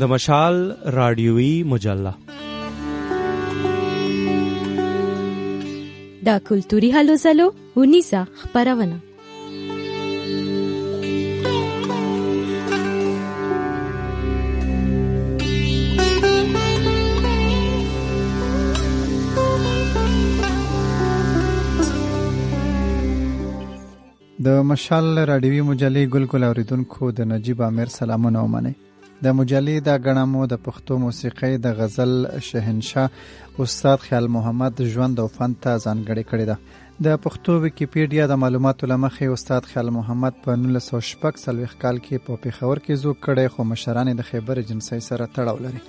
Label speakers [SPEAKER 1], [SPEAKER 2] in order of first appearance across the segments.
[SPEAKER 1] د مشال رادیوي مجله
[SPEAKER 2] دا کلتوري هلو زلو ونیسه خبرونه
[SPEAKER 3] د مشال رادیوي مجلې ګلګل اوریدونکو د نجیب امیر سلامونه ومني د مجلې دا د غنمو د پښتو موسیقۍ د غزل شهنشاه استاد خیال محمد ژوند او فن ته ځانګړي کړی ده. د پښتو ویکیپیډیا د معلوماتو لمخې استاد خیال محمد په 1906 سلويخ کال کې په پیښور کې زو کړي خو مشران د خیبر جنسي سره تړاو لري.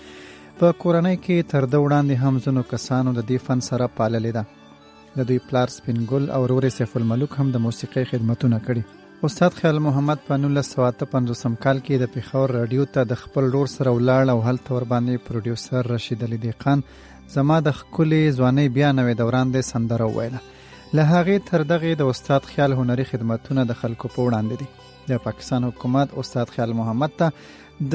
[SPEAKER 3] په کورنۍ کې تر د وړاندې هم زنو کسانو د دې فن سره پاللې ده. د دوی پلار سپینګل او ورور سیف الملک هم د موسیقۍ خدمتونه کړي. استاد خیال محمد په 1955 کال کې د پیښور رادیو ته د خپل ډور سره ولاړ او هلته ور باندې پروډوسر رشید علي دیقان زما د خولي ځواني بیا نوې دوران د سندره ویله له هغه تر دغه د استاد خیال هنري خدمتونه د خلکو په وړاندې دي. د پاکستان حکومت استاد خیال محمد ته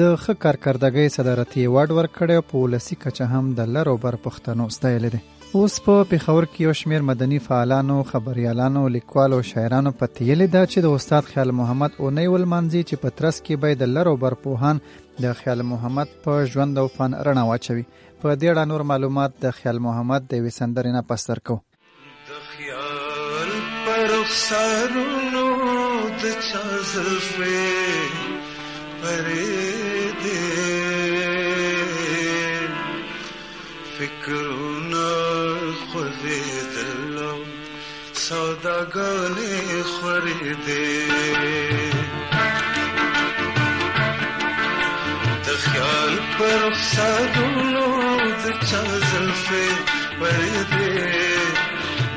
[SPEAKER 3] د ښه کارکردګۍ صدارتي ایوارډ ورکړی په ولسی کچه هم د لرو بر پښتنو ستایل دي. اوس په پیښور کې یو شمیر مدني فعالانو خبريالانو لیکوالو شاعرانو په تیلې دا چې د استاد خیال محمد اونۍ ولمنځي چې په ترس کې به د لرو برپوهان د خیال محمد په ژوند او فن رڼا واچوي. په دې اړه نور معلومات د خیال محمد د وسندرې نه پستر کو
[SPEAKER 4] د خیال پر سرونو د چا زلفې پرې دې فکرونه سودا خورېدې خریدے۔ خیال پر رخسارونو د چا زلفې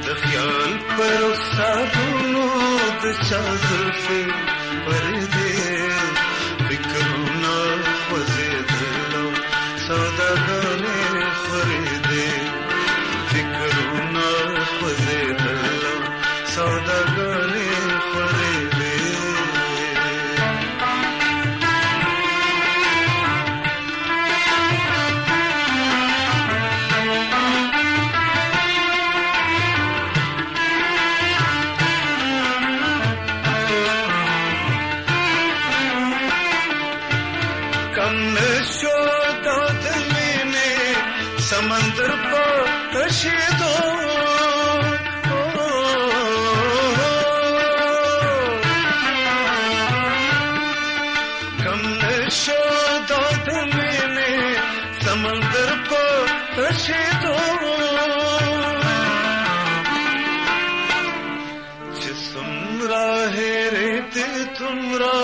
[SPEAKER 4] د خیال پر رخسارونو د چا زلفې پرېدې سمندر کو تشیدو چې څومره هېرې ته تمرا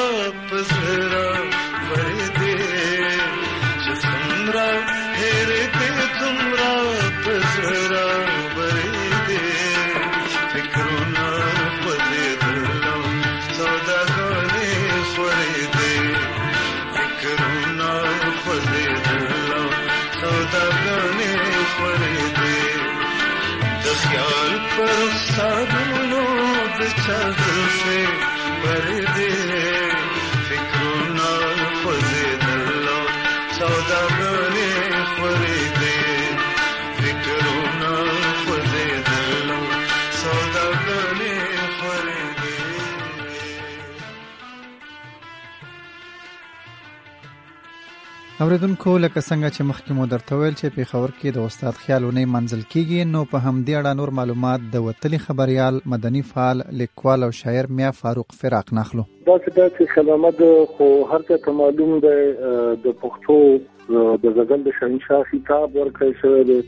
[SPEAKER 4] پزرا پردې پر سب لوگ چل سے پردے
[SPEAKER 3] اوریدونکو لکه څنګه چې مخکې مو درته ویل چې پیښور کې د استاد خیال خیالونه منزل کیږي، نو په همدې اړه نور معلومات د وتلی خبريال مدني فعال، لیکوال او شاعر میا فاروق فراق نخلو
[SPEAKER 5] دا چې خلامت خو هر څه ته معلوم دی د پښتو د غزل، د شهنشاه خطاب ورکړی شوی دی.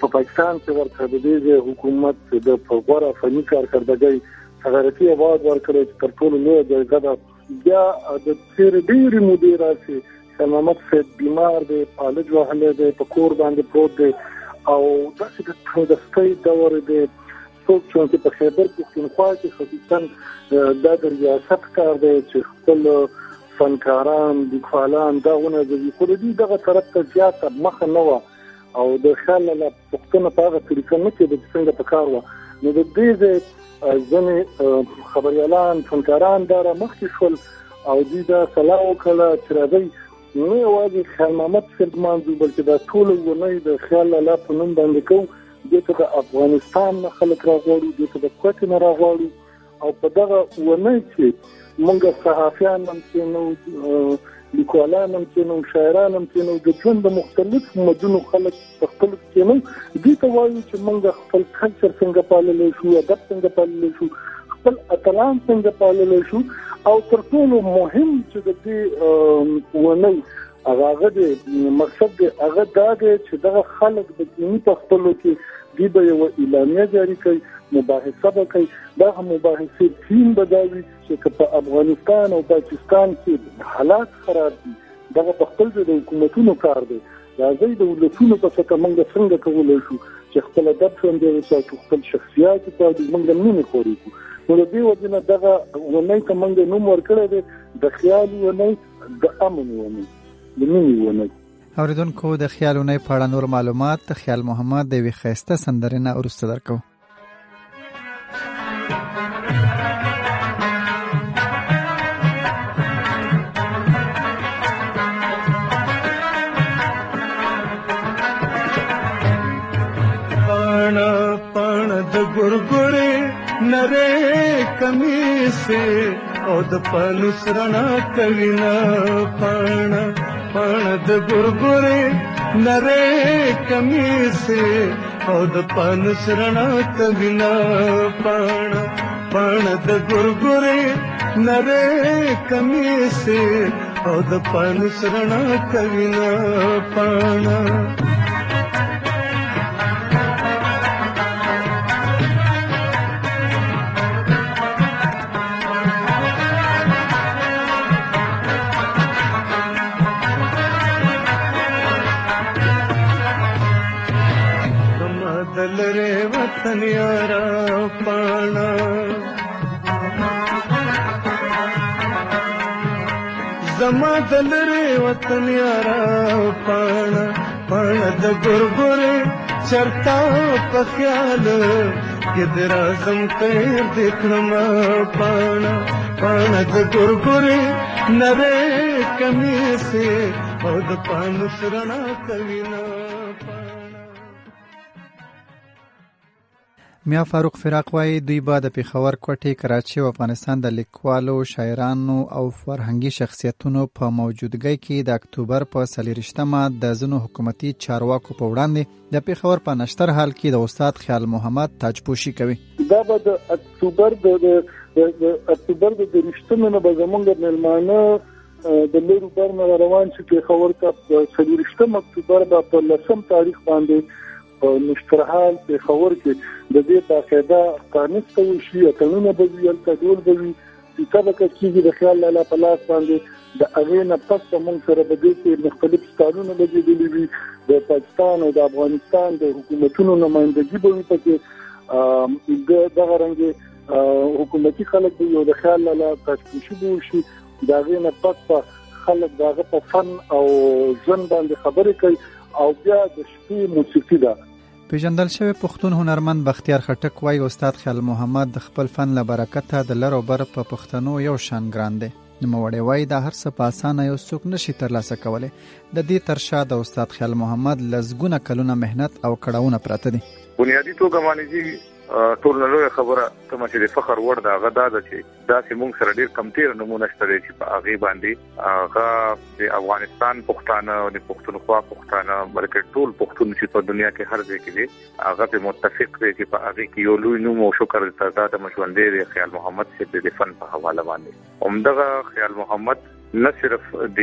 [SPEAKER 5] په پاکستان کې ورته د دې حکومت د غوړه فني کارکردګۍ صدارتي ایوارډ ورکړی چې تر ټولو لوی جایزه ده. بیا د تیر ډیری مودې راځي محمد صاحب بیمار دی پالج وهله دی په کور باندې پروت دی او داسې د تندستۍ دور دی څوک چې په خیبر پښتونخوا کې خصوصا د ریاست کار دی چې خپل فنکاران لیکوالان داونه د خو دې دغه طرف ته زیاته مخ نه و او د خیال له پښتون په هغه طریقه نه کې د څنګه په کار و نو د دې ځنې خبريالان فنکاران دا مخکې شول، او دې دا سلام وکړه چې راځي نه یوازې خیال محمد صاحب مانځو بلکې دا ټول ونې د خیال الله په نوم باندې کوو. دغه د افغانستان نه خلک راغواړي دغه د کوټ نه راغواړي. او په دغه ونې چې موږ صحافیان هم چې نو لیکوالان هم چې نو شاعران هم چې نو د ژوند د مختلف مدونو خلک په خپل کې نو دې ته وایي چې موږ خپل کلچر څنګه پاللې شو، ادب څنګه پاللې شو، خپل اتلان څنګه پاللې شو. او تر ټولو مهم چې د دې ونی هغه د مقصد د هغه دا دی چې دغه خلک د دیني په خپل کې دی به یو اعلامیه جاری کوي مباحثه به کوي دا مباحثه ټیم بداوي چې په افغانستان او پاکستان کې حالات خراب دي دا په خپل د حکومتونو کار دی. راځي د ولسونو په څیر موږ څنګه کولای شو؟ چې خپل ادب څنګه وساتو، خپل شخصیت ته موږ نه خوري نو د دې وجنه دغه ونې ته موږ نوم ورکړی دی، د خیال ونې د امن ونې د مینې ونې
[SPEAKER 3] اوریدونکو د خیالونه په اړه نور معلومات، خیال محمد د وی خيسته سندرنه ورسته درکو
[SPEAKER 6] کمی سے او د پانوس رڼا کوي نه پان پان د ګورګورې نره کمی سے او د پانوس رڼا کوي نه وطن یارا پانا زما دلرے وطن یارا پانا پانا د ګرګره چرتا په خیال کې درازم تیر دکھنم پانا پانا د ګرګره نره کمی سے او د پان سرنا کوینا
[SPEAKER 3] میا فاروق فراق وای دوی با د پیښور کوټې کراچي او افغانستان د لیکوالو، شاعرانو او فرهنګي شخصیتونو په موجودګۍ کې د اکتوبر په سلیریشتمه د زنو حکومتي چارواکو په وړاندې د پیښور په نشتر حال کې د استاد خیال محمد تاجپوشي کوي.
[SPEAKER 5] دا به د اکتوبر د اکتوبر د رښتینو نه به زمونږ ملمانه د لوري برنه روان شي په خبر کا سلیریشتمه اکتوبر په لسم تاریخ باندې په نشترحال په خبر کې د دې باقاعده قانون ته شي قانون به وي تدول به وي. چې کله کېږي د خیال لاله په لاس باندې د اغینه پس موږ سره به دې کې مختلف قانونونه به دي وي. د پاکستان او د افغانستان د حکومتونو نمائندګي به وي پکې. د دغه رنګ حکومتي خلک به یو د خیال لاله تشکیل شي شي دا غینه پس خلک دغه په فن او ژوند باندې خبرې کوي. او بیا د شپې موسیقي ده.
[SPEAKER 3] پیژندل شوی پښتون هنرمند بختیار خټک وای استاد خیال محمد د خپل فن له برکته د لرو بر په پښتنو یو شان ګران دی. نو وړي وای د هر څه په اسانه یو څوک نشي ترلاسه کولای د دې تر شا د استاد خیال محمد لزګونه کلونه مهنت او کړهونه پراته دي.
[SPEAKER 7] بنیادی توګه مانیږي ټول نه لوی خبره کوم چې د فخر وړ دا غدا ده چې دا چې موږ سره ډیر کمتیر نمونه شته چې په هغه باندې هغه د افغانستان پښتانه او د پښتونخوا پښتانه، بلکې ټول پښتون چې په دنیا کې هر ځای کې دي، هغه په متفق دي چې په هغه کې یو لوی نوم او شکر د د مشوندې د خیال محمد چې د فن په حواله باندې. عمدغه خیال محمد نه صرف د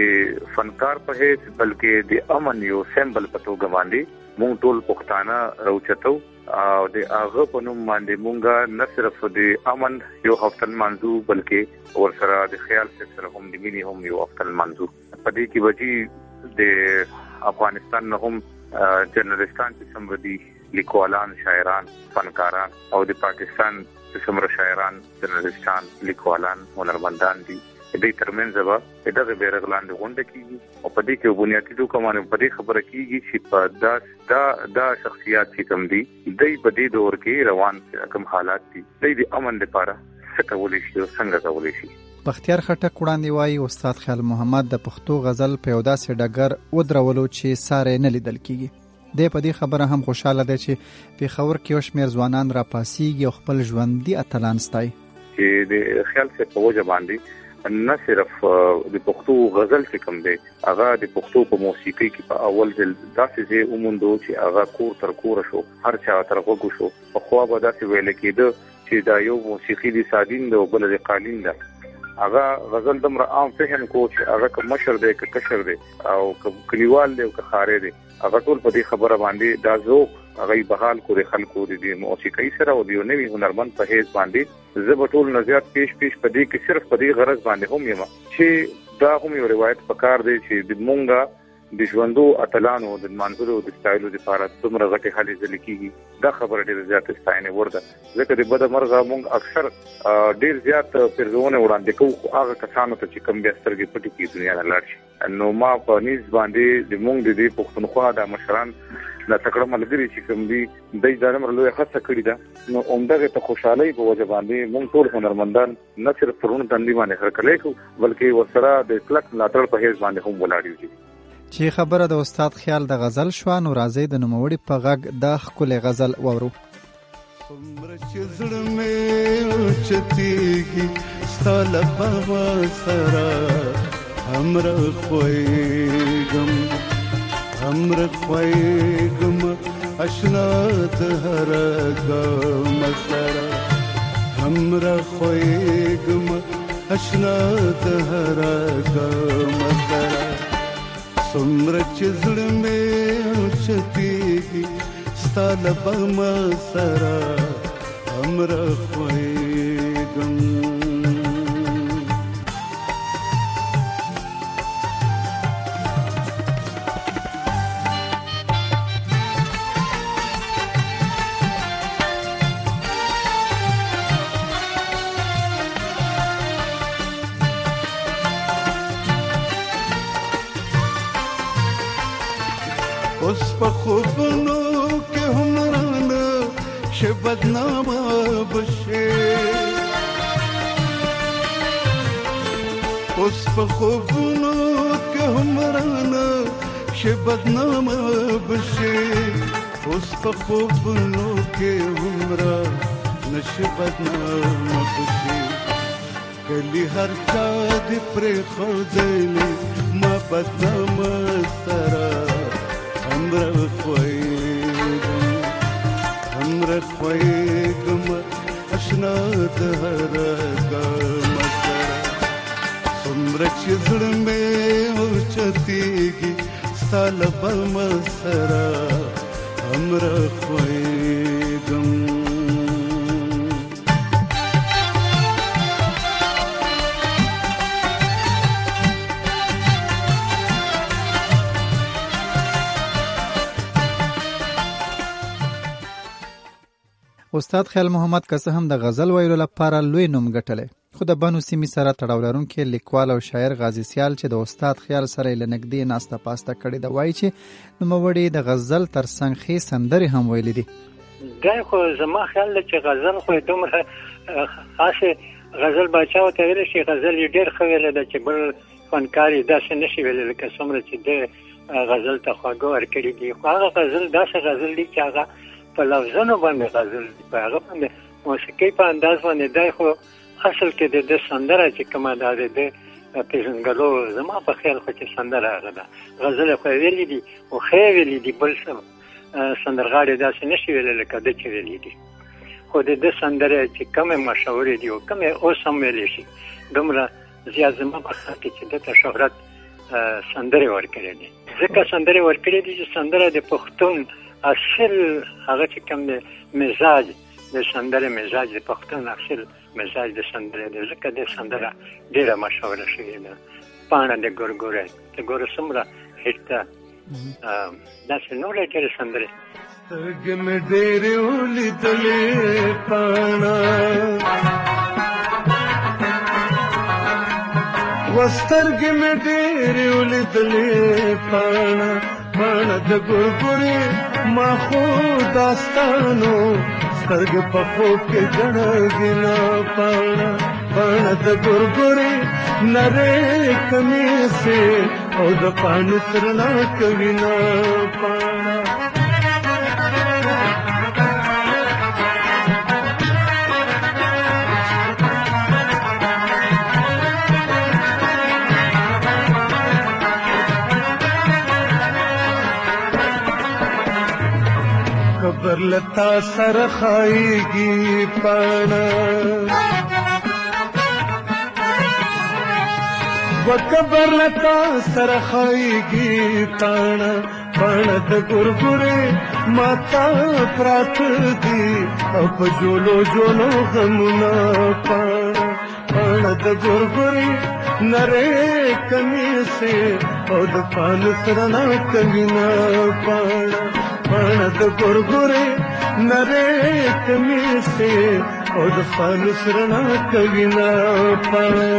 [SPEAKER 7] فنکار په هیڅ، بلکې د امن یو سمبل په توګه باندې مونږ ټول پښتانه راوچتو. او د هغه په نوم باندې مونږه نه صرف د امن یو هفتن منځو بلکې ور سره د خیال سره هم د مینی هم یو هفتن منځو په دې کې وجي د افغانستان نه هم جنرالستان چې سمودي لیکوالان، شاعران، فنکاران، او د پاکستان څومره شاعران جنرالستان لیکوالان هنرمندان دي دې ترمنځ به دغه بیرغلان د غونډه کیږي. او په دې کې بنیادی دوه کومه په دې خبره کیږي چې په دا دا دا شخصیت چې کوم دي د په دې دور کې روان کوم حالات دي. د امن لپاره څه کولای شي او څنګه کولای شي؟
[SPEAKER 3] بختیار خټک وړاندې وایي استاد خیال محمد د پښتو غزل په یو داسې ډګر ودرولو چې ساره نه لیدل کیږي. د په دې خبره هم خوشاله ده چې په خبر کې وشمیر ځوانان را پاسيږي او خپل ژوندۍ اتلان ستای
[SPEAKER 7] چې د خیال څخه په وجه باندې نه صرف د پښتو غزل کې کم دی. هغه د پښتو په موسیقي کې په اول ځل داسې ځای اوموندو چې هغه کور تر کور شو، هر چا تر وګو شو. په خوا به داسې ویل کېده چې دا یو موسیقي د سادین دی او بل د قالین دی هغه غزل دمر عام فهم کو چې هغه کوم مشر دی که کشر دی او کلیوال دی او که خارې دی هغه ټول په دې خبره باندې دا ذوق هغه بحال کو کړي خلکو د موسیقي سره او د نوې هنرمند په هیڅ باندې زه په ټول نظریات پیش پیش پدې کې صرف پدې غرض باندې هم یم چې دا هم یو روایت پکار دی چې د مونږه د ژوندو اتلانو د منځلو د سټایلو د لپاره څومره غټي حالې ځل کیږي، دا خبره ډیره زیات ستاینه ورده ځکه د بده مرغه مونږ اکثر ډیر زیات پرځونه وړاندې کوو، خو هغه کسانو ته چې کم بیا سترګې پټې کی دنیا نه لاړ شي. نو ما په نيز باندې د مونږ د دې پښتونخوا د مشران د تکړه ملګری چې کوم دي د ځانمر لوی خاصه کړی ده. نو عمدغه ته خوشحالي په وجه باندې مونږ ټول هنرمندان نه صرف پرونه تندې باندې هرکلې کو بلکې ورسره د کلک ملاتړ په هیڅ باندې هم ولاړ یو
[SPEAKER 3] چې خبره د استاد خیال د غزل شو نو راځي د نوموړي په غږ د خپل غزل وورو.
[SPEAKER 8] څومره چې زړه مې چتیږي ستاله په سره امر خوېګم امر خوېګم اشنا ته هر ګم سره. امر خوېګم اشنا ته هر ګم سره. څومره چې زړه مې اوچتېږي ستا له بغمه سره امر خوېږم اوس په خوبونو کې هم رانه چې بدنامه بشي اوس په خوبونو کې هم رانه چې بدنامه بشي اوس په خوبونو کې هم نشه بدنامه بشي کلی هر چا دې پر خوځلې ما بدنامه سره امر خوېګم امر خوېګم اشنا د
[SPEAKER 3] استاد خیال محمد که هم د غزل ویلو لپاره لوی نوم ګټلی. خو د بنو سیمې سره تړاو لرونکي لیکوال او شاعر غازی سیال چې د استاد خیال سره لنګدې ناسته پاسته کړي د وایي چې نوموړي د غزل ترڅنګ ښې سندرې هم ویلې دي.
[SPEAKER 9] دا خو زما خیال دی چې غزل خو دومره خاصه غزل بچاو ته ویل شي، غزل یې ډیر خو ویل د چې بل فنکاري داسې نشي ویل لکه څومره چې د غزل ته خواږه ورکړي دي. خو هغه غزل، داسې غزل دی چې هغه په لفظونو باندې غزل په هغه باندې موسیقي په انداز باندې دا خو اصل کې د سندره چې کومه ده، د پیژنګلو زما په خیال خو چې سندره هغه ده. غزل خو ویلې دي او خې ویلې دي، بل څه سندرغاړي داسې نشي ویل لکه د چې ویلې دي. خو د د سندره چې کومه مشهور دي او کومه اوس هم ویل شي، دومره زیات زما په خیال کې چې د شهرت سندره ورکړي دي. ځکه سندره ورکړي دي چې سندره د پښتون اصل هغه چې کوم د مزاج د سندره مزاج د پښتون اصل مزاج د سندره د ځکه د سندره ډیره مشهوره شوې ده پاڼه د ګورګوره د ګور سمره هټه دا څنګه ډیره سندره
[SPEAKER 8] سترګې مې ډېرې ولیدلې پاڼه وسترګې مې ډېرې ولیدلې پاڼه پاڼه د ګورګورې ما خو داستانو سترګې په خوب کې ګڼه ګنا پاڼه
[SPEAKER 6] پاڼه د ګورګورې کمی کمیسه او د پاڼو ترنا کوي نه پاڼه خبر لتا سر خایږي پاڼه وکبر لتا سر خایږي پاڼه پاڼه د ګورګورې ماتا پرات دي او په جولو جولو غمونه پاڼه پاڼه د ګورګورې نره کمیسه او د پان سرنا کمینا پاڼه پاڼه د ګورګورې نره کمیسه او د پان سرنا کمینا پاڼه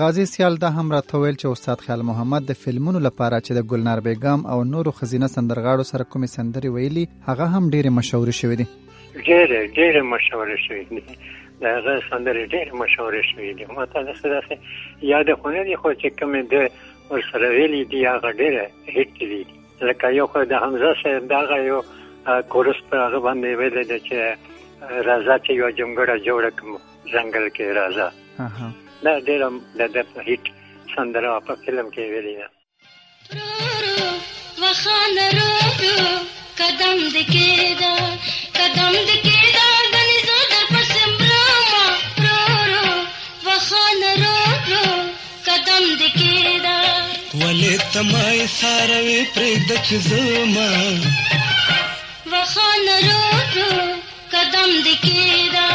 [SPEAKER 3] غازی سیال دا هم راته ویل چې استاد خیال محمد د فلمونو لپاره چې د ګلنار بیګم او نورو خزینه سندرغاړو سره کومې سندرې ویلي هغه هم ډېرې مشهورې شوې دي.
[SPEAKER 9] ډېرې ډېرې مشهورې شوې دي. د هغه سندرې ډېرې مشهورې شوې دي. ما ته داسې داسې یاد خو نه دي خو چې کومې د ورسره ویلي دي هغه ډېره هیټ دي لکه یو خو د حمزه صاحب دغه یو کورس په هغه باندې ویلی دی چې راځه چې یوه جونګړه جوړه کړم ځنګل کې راځه دا ډېره د په هیټ سندره په فلم کې ویلې ده
[SPEAKER 10] وخان رو رو قدم دکیدا قدم دکیدا غنی زو در پس برما رو رو وخان رو رو قدم دکیدا
[SPEAKER 6] ولې تمای ساروي پرېږد چې زما
[SPEAKER 10] وخان رو رو قدم دکیدا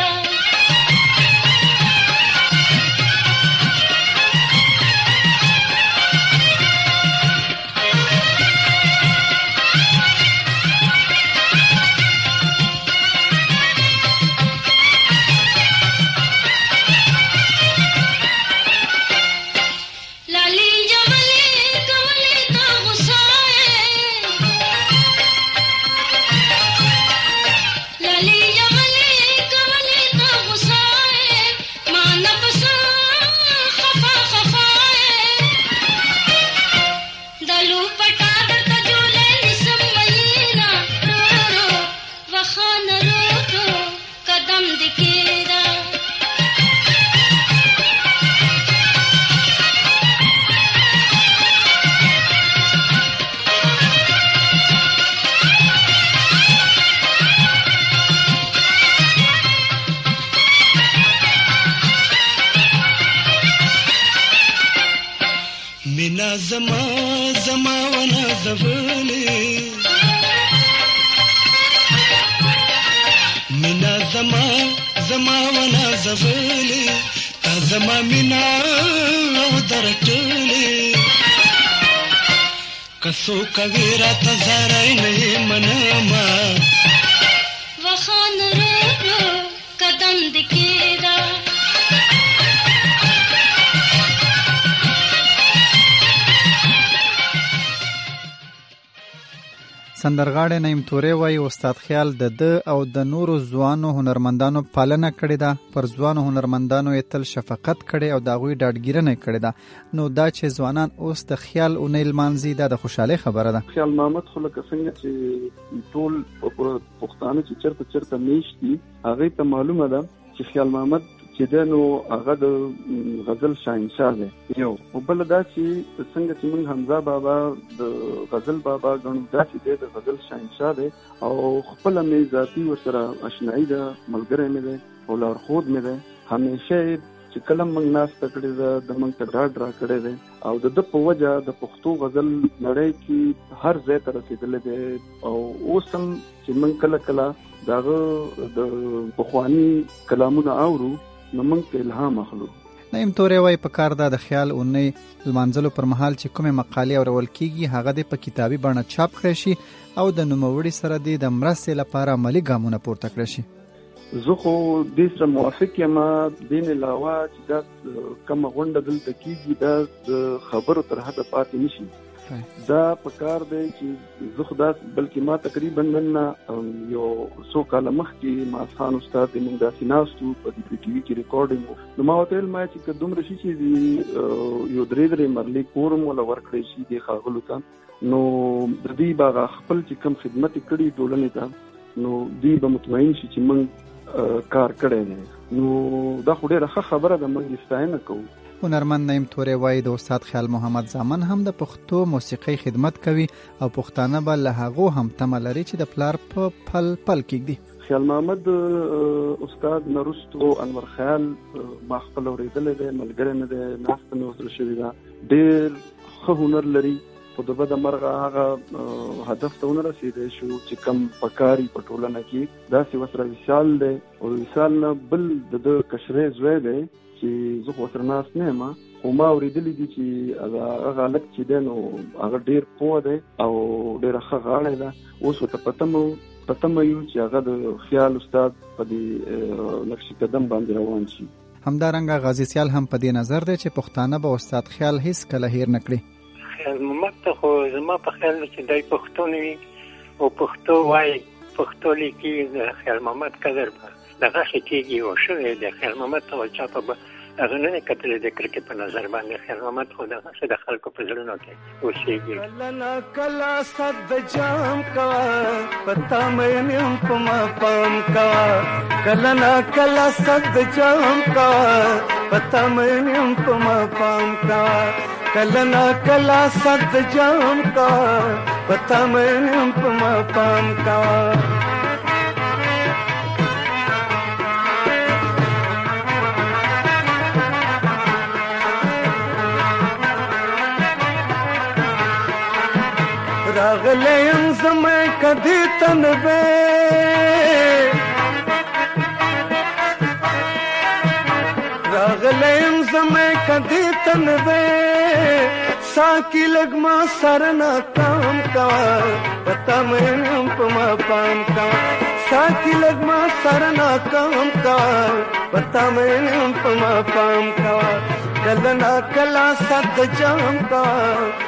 [SPEAKER 6] ونه تا زما مینا او کسو کوي را ته زارای نه
[SPEAKER 3] سندرغاړی نیم تورې وایي استاد خیال د ده او د نورو ځوانو هنرمندانو پالنه کړې ده. پر ځوانو هنرمندانو یې تل شفقت کړي او د هغوی ډاډګیرنه کړې ده. نو دا چې ځوانان اوس د خیال اونۍ لمانځي، دا د خوشحالۍ خبره ده.
[SPEAKER 11] خیال محمد، خو لکه څنګه چې ټول پښتانه چې چرته چرته میشتي هغه ته معلومه ده چې خیال محمد چې د نو هغه د غزل شاهنشاه دی. یو او بل دا چې څنګه چې موږ حمزه بابا د غزل بابا غنو دا چې د غزل شاهنشاه دی او خپل مې ذاتی ورسره آشنایی ده، ملګری مې ده او لارښود مې ده همیشه چې کلم موږ ناس تکړه ده، د موږ ته ډاډ را کړی دی. او د د په وجه د پښتو غزل نړۍ کې هر ځای ته رسیدلې ده او اوس هم چې موږ کله کله داغه د بخوانی کلامونه اورو نو موږ ته الهام اخلو.
[SPEAKER 3] نیم تورې وای په کار دا د خیال اونۍ لمانځلو پر مهال چې کومه مقالې اورول کیږي هغه د په کتابي بڼه چاپ کړی شي او د نوموړي سره د مرستې لپاره عملی ګامونه پورته کړی شي.
[SPEAKER 11] زه خو دې سره موافق یم دین علاوه چې دا کوم غونډه دلته کیږي دا خبرو تر حد پاتې نشي دا په کار دی چې زه خدا بلکې ما تقریباً نن یو څو کاله مخکې ما خان استاد د موږ داسې ناستو په دې ټي وي کې ریکارډینګ نو ما ویل، ما چې کوم رشي چې یو درې درې مرلي کورم ولا ورکړې شي د خاغلو ته. نو د دې باغ خپل چې کوم خدمت کړي ټولنې ته، نو دې به مطمئن شي چې موږ کار کړی دی. نو دا خو ډیره خبره ده، موږ ستاینه کوو.
[SPEAKER 3] هنرمند نیم تورې وای د استاد خیال محمد زامن هم د پښتو موسیقي خدمت کوي او پښتانه به له هغه هم تمه لري چې د پلار په پل پل کېږي
[SPEAKER 11] خیال محمد استاد نرستو انور خیال ما خپل اوریدل دی، ملګری نه دی ناست نو سره شوی دا ډیر ښه هنر لري. په دغه د مرغه هغه هدف ته ونه رسیدي شو چې کم پکاري په ټولنه کې. دا سی وسره وشال دی. او وشال نه بل د کشرې زوی دی. چې زه خو سره ناس نه ما خو ما اوریدلې دي چې هغه الګ چې دی نو هغه ډیر پوه دی او ډیر ښه غاړه ده. اوس ته پته مو پته مو یو چې هغه د خیال استاد په دې نقش قدم باندې روان شي.
[SPEAKER 3] همدارنګه غازی سیال هم په دې نظر دی چې پښتانه به استاد خیال هیڅ کله هیر نکړي
[SPEAKER 9] خیال محمد ته خو زما په خیال چې دای پښتون وي او پښتو وای پښتو لیکي د خیال محمد قدر به دغه شتیږي او شوې د خیال محمد ته چا په هغه نه کتل د کرکټ په نظر باندې خیر محمد خو دغه څه د خلکو په زړونو کې اوسېږي
[SPEAKER 6] کله کلا صد جام کا پتا مې نیم پما پام کا کله کلا صد جام کا پتا مې نیم پما پام کا کله کلا صد جام کا پتا مې نیم پما پام کا راغلیم زمې کدی تنوي راغلیم زمې کدی تنوي ساکی لګما سرنا کام کا پتا مې پما پام کا ساکی لګما سرنا کام کا پتا مې پما پام کا کلنا کلا ست جام کا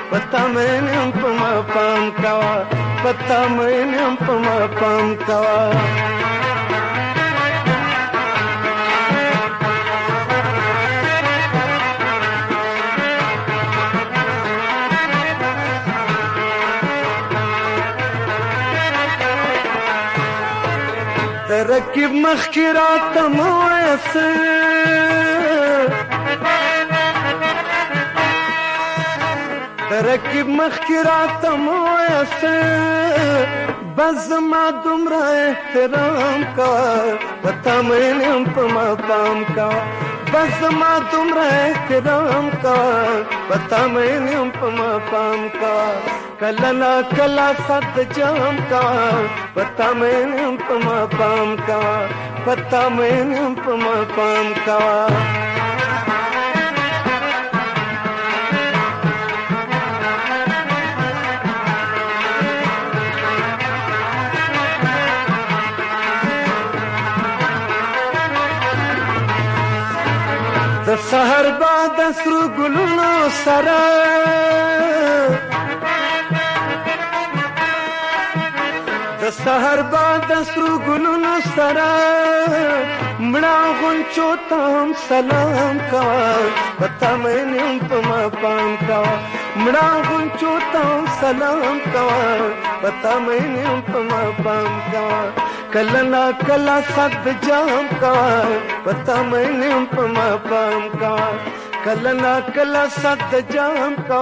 [SPEAKER 6] پتا میں پما پام کا پتا میں پما پام کا ترکب مخکرات مویسر رکب مخکرات مویس بز ما دمرا احترام کا پتا میں نے پما پام کا۔ بس ما تمرا احترام کا پتا میں نے پما پام کا۔ کلنا کلا ست جام کا پتا میں نے پما پام کا۔ پتا میں نے پما پام کا۔ د سحر باد سرو ګلونو سره د سحر باد سرو ګلونو سره مړه غونچو تام سلام کا۔ پتا مې نیم پما پام کا۔ مړه غونچو تام سلام کا۔ پتا مې نیم پما پام کا کلنا کلا صد جام کا پتا میں نے پما پام کا کلنا کلا صد جام کا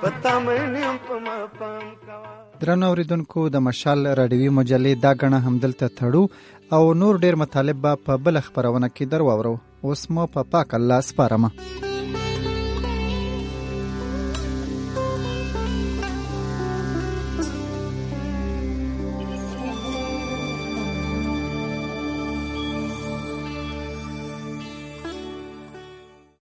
[SPEAKER 6] پتا میں نے پما پام کا
[SPEAKER 3] درنو اوریدونکو، د مشال راډیوي مجلې دا غنه همدلته تړو او نور ډیر مطالب په بل خبرونه کې درو اورو اوس مو په پا پاک الله سپارم